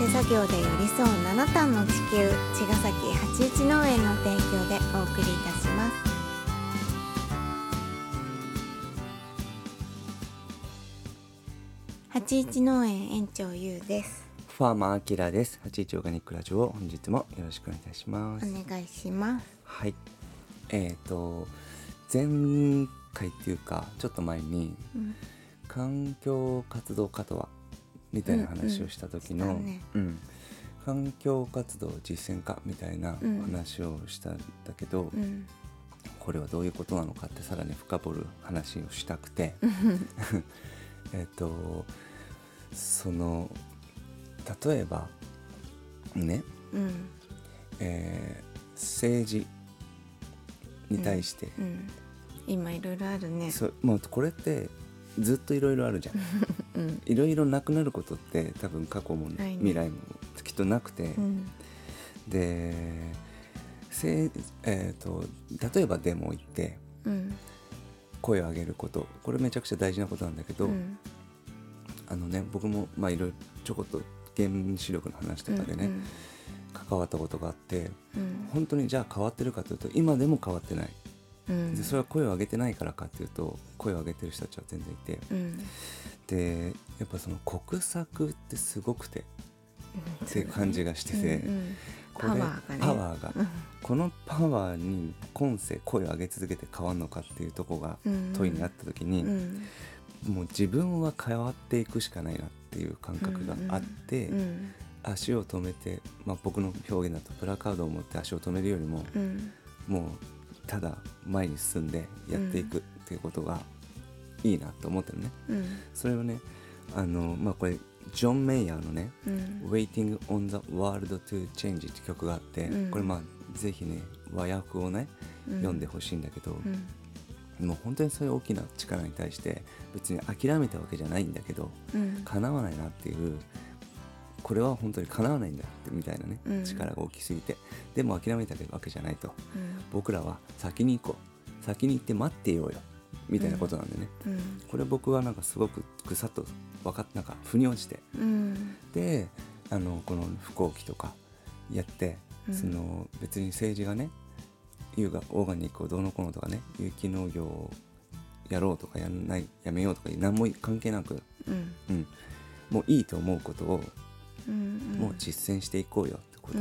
手作業で寄り添う七段の地球茅ヶ崎八一農園の提供でお送りいたします八一農園園長ゆうですファーマーアキラです。八一オーガニックラジオ本日もよろしくお願いいたします。お願いしますはい。えっ、と前回っていうかちょっと前にうん環境活動家とはみたいな話をした時の、うんうんしたね。うん。環境活動実践家みたいなうん話をしたんだけど、うん。これはどういうことなのかってさらに深掘る話をしたくて。えっとその例えばねうん。えー政治に対して、うん。今いろいろあるね。そうもうこれってずっといろいろあるじゃん いろいろなくなることって多分過去もね未来もきっとなくて、うん。でせ、えー、と例えばデモ行ってうん。声を上げること。これめちゃくちゃ大事なことなんだけど、うん。あのね僕もまあいろいろちょこっと原子力の話とかでね、うん。関わったことがあってうん。本当にじゃあ変わってるかというと今でも変わってないうん。でそれは声を上げてないからかっていうと声を上げてる人たちは全然いて。うん。でやっぱその国策ってすごくてっていう感じがしてて、うんうん。これパワーがね。パワーが。うん。このパワーに今世声を上げ続けて変わるのかっていうとこがうん。問いにあった時に、うん。もう自分は変わっていくしかないなっていう感覚があって、うん。足を止めて、まあ、僕の表現だとプラカードを持って足を止めるよりも、うん。もうただ前に進んでやっていくっていうことがいいなと思ってるね。うん。それをねあの、まあ、これジョン・メイヤーのねうん「Waiting on the World to Change」って曲があって、うん。これまあぜひね和訳をねうん。読んでほしいんだけど、うん。もう本当にそういう大きな力に対して別に諦めたわけじゃないんだけどうん。叶わないなっていうこれは本当に叶わないんだってみたいなね、うん。力が大きすぎて。でも諦めたわけじゃないと。うん。僕らは先に行こう。先に行って待っていようよ。みたいなことなんでね、うん。これ僕はなんかすごくぐさっと分かっなんか腑に落ちて。うん。であのこの飛行機とかやって、うん。その別に政治がね優がオーガニックをどうのこうのとかね有機農業をやろうとかやんないやめようとか何も関係なく、うん。うん、もういいと思うことをうんもう実践していこうよってこと、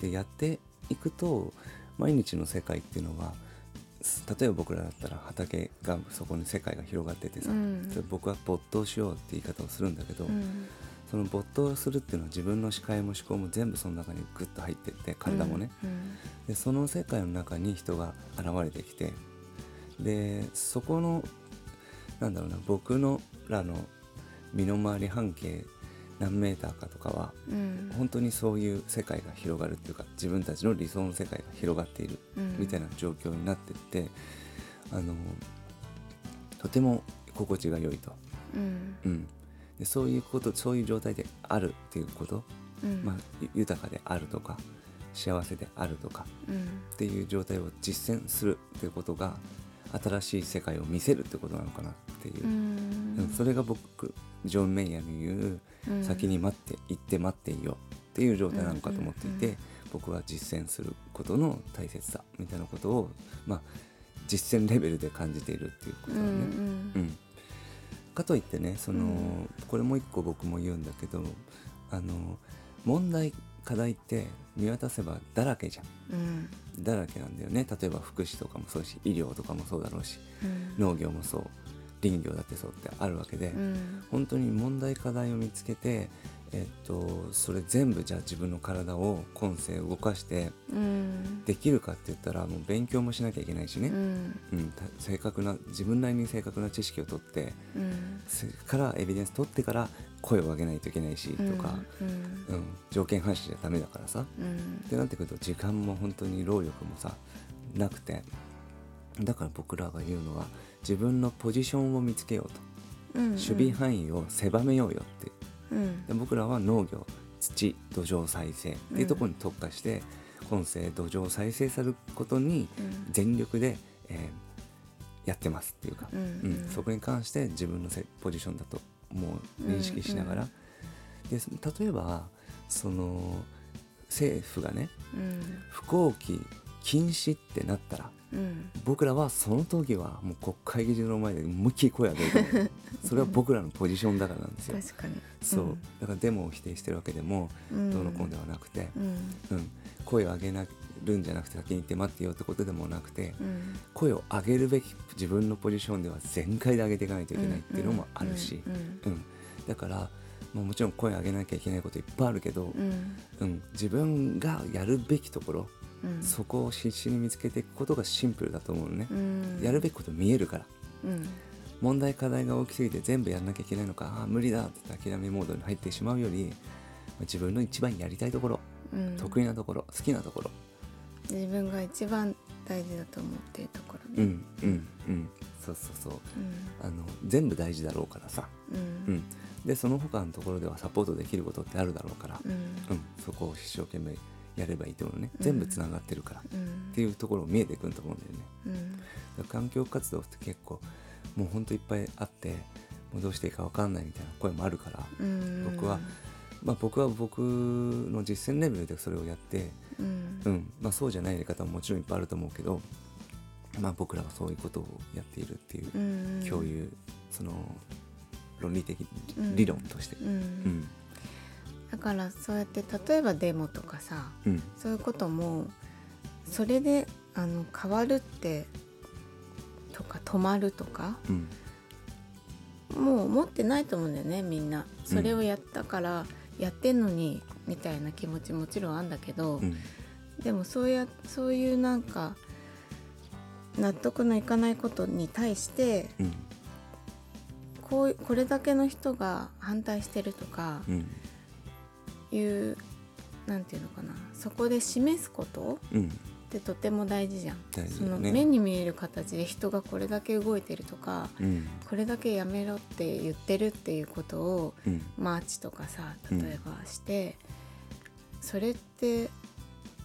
でやっていくと毎日の世界っていうのはす例えば僕らだったら畑がそこに世界が広がっててさ、うん。僕は没頭しようって言い方をするんだけど、うん。その没頭するっていうのは自分の視界も思考も全部その中にグッと入ってって体もね、うん。でその世界の中に人が現れてきてでそこのなんだろうな僕のらの身の回り半径何メーターかとかはうん。本当にそういう世界が広がるっていうか自分たちの理想の世界が広がっているうん。みたいな状況になってってあのとても心地が良いと、うん。うん、でそういうことそういう状態であるっていうこと、うん。まあ、ゆ豊かであるとか幸せであるとかうん。っていう状態を実践するっていうことが新しい世界を見せるってことなのかなっていう、うん。うんそれが僕ジョン・メイヤーの言ううん先に待って行って待っていよっていう状態なのかと思っていて、うんうん僕は実践することの大切さみたいなことを、まあ、実践レベルで感じているっていうことうんだね。うん。かといってねその、うん。これもう一個僕も言うんだけどあの問題課題って見渡せばだらけじゃん。うん。だらけなんだよね。例えば福祉とかもそうだし医療とかもそうだろうしうん。農業もそう林業だってそうってあるわけで、うん。本当に問題課題を見つけて、えっと、それ全部じゃあ自分の体を今世動かしてうん。できるかって言ったらもう勉強もしなきゃいけないしね、ううん。んた正確な自分なりに正確な知識を取ってうん。それからエビデンス取ってから声を上げないといけないしとか、うん。うん。条件反射じゃダメだからさ。うん。ってなってくると時間も本当に労力もさなくてだから僕らが言うのは自分のポジションを見つけようと、うん守備範囲を狭めようよって。うん。で僕らは農業土土壌再生っていうところに特化して、今世土壌を再生することにうん。全力で、えーやってますっていうか、うんうんそこに関して自分のせポジションだともう認識しながら、で例えばその政府がねうん。不幸期禁止ってなったらうん。僕らはその時はもう国会議事堂の前で思いっきり声を上げるそれは僕らのポジションだからなんですよ。確かに。そう。だからデモを否定してるわけでもうん。どうのこうのではなくて、うん。うん、声を上げなるんじゃなくて先に行って待ってよってことでもなくてうん。声を上げるべき自分のポジションでは全開で上げていかないといけないっていうのもあるし、うん。うん、だから、まあ、もちろん声を上げなきゃいけないこといっぱいあるけど、うん。うん、自分がやるべきところ、うん。そこを必死に見つけていくことがシンプルだと思うのね、うん。やるべきこと見えるから。うん。問題課題が大きすぎて全部やらなきゃいけないのかあー無理だって諦めモードに入ってしまうよりまあ自分の一番やりたいところ、うん。得意なところ好きなところ。自分が一番大事だと思っているところね。うんうんうん。そうそうそう。あの全部大事だろうからさ、うん。うん、でその他のところではサポートできることってあるだろうから、うん。うん、そこを一生懸命やればいいと思うね。うん全部つながってるから、っうん。ていうところ見えてくると思うんだよね。うん。環境活動って結構もうほんといっぱいあってもうどうしていいか分かんないみたいな声もあるから、うん。僕はまあ、僕は僕の実践レベルでそれをやって、うん。うん。まあ、そうじゃないやり方ももちろんいっぱいあると思うけど、まあ、僕らはそういうことをやっているっていううん。共有その論理的うん。理論として。ううんんだからそうやって例えばデモとかさうん。そういうこともそれであの変わるってとか止まるとかうん。もう思ってないと思うんだよねみんな。それをやったからやってんのにみたいな気持ちもちろんあんだけど、うん。でもそうやそういうなんか納得のいかないことに対してうん。こうこれだけの人が反対してるとかうんいうなんていうのかな。そこで示すことうん。ってとても大事じゃん。その大事だよね。目に見える形で人がこれだけ動いてるとかうん。これだけやめろって言ってるっていうことをうん。マーチとかさ例えばして、それって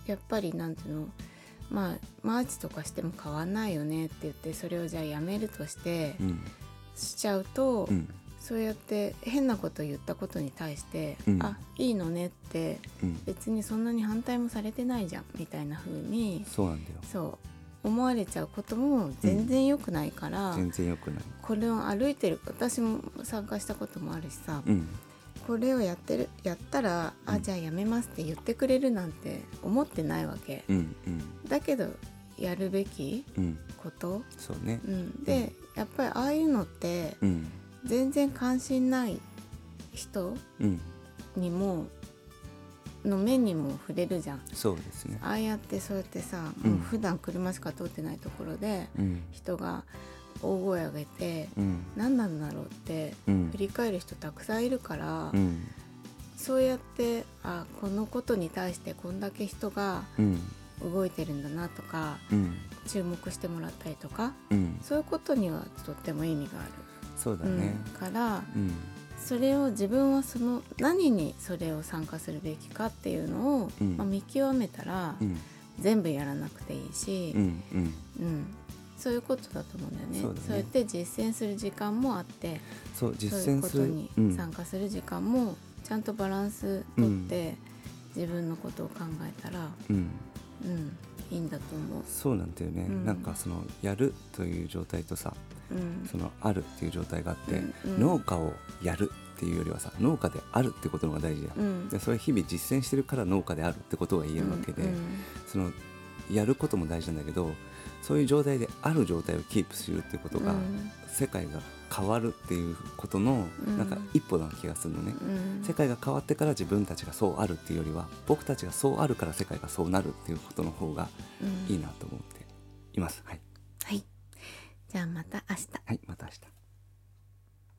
やっぱりなんていうの？まあマーチとかしても変わんないよねって言ってそれをじゃあやめるとしてうん。しちゃうと、うんそうやって変なこと言ったことに対して、うん。あいいのねってうん。別にそんなに反対もされてないじゃんみたいな風にそうなんだよ。そう思われちゃうことも全然良くないから、全然良くない。これを歩いてる私も参加したこともあるしさ、うん。これをやってるやったら、うん。あじゃあやめますって言ってくれるなんて思ってないわけ、うんうん。だけどやるべきうん。こと、そうね。うん、でやっぱりああいうのってうん全然関心ない人うん。にもの目にも触れるじゃん。そうですね。ああやってそうやってさ、うん。もう普段車しか通ってないところでうん。人が大声上げて、うん。何なんだろうってうん。振り返る人たくさんいるから、うん。そうやってあこのことに対してこんだけ人がうん。動いてるんだなとかうん。注目してもらったりとかうん。そういうことにはとっても意味がある、そうだね。うん、からうん。それを自分はその何にそれを参加するべきかっていうのを、うん。まあ、見極めたら、うん。全部やらなくていいしう、んそういうことだと思うんだよね。そうやって実践する時間もあってそう実践することにうん。参加する時間もちゃんとバランスとって、自分のことを考えたら、うんうん、いいんだと思う。そうなんだよね、うん。なんかそのやるという状態とさうん。そのあるっていう状態があって、うんうん。農家をやるっていうよりはさ農家であるってことの方が大事じゃん、うん。でそれ日々実践してるから農家であるってことが言えるわけで、うん。そのやることも大事なんだけどそういう状態である状態をキープするっていうことが、うん。世界が変わるっていうことのうん。なんか一歩な気がするのね、うん。世界が変わってから自分たちがそうあるっていうよりは僕たちがそうあるから世界がそうなるっていうことの方がうん。いいなと思っています。はい、はい。じゃあまた明日。はい、また明日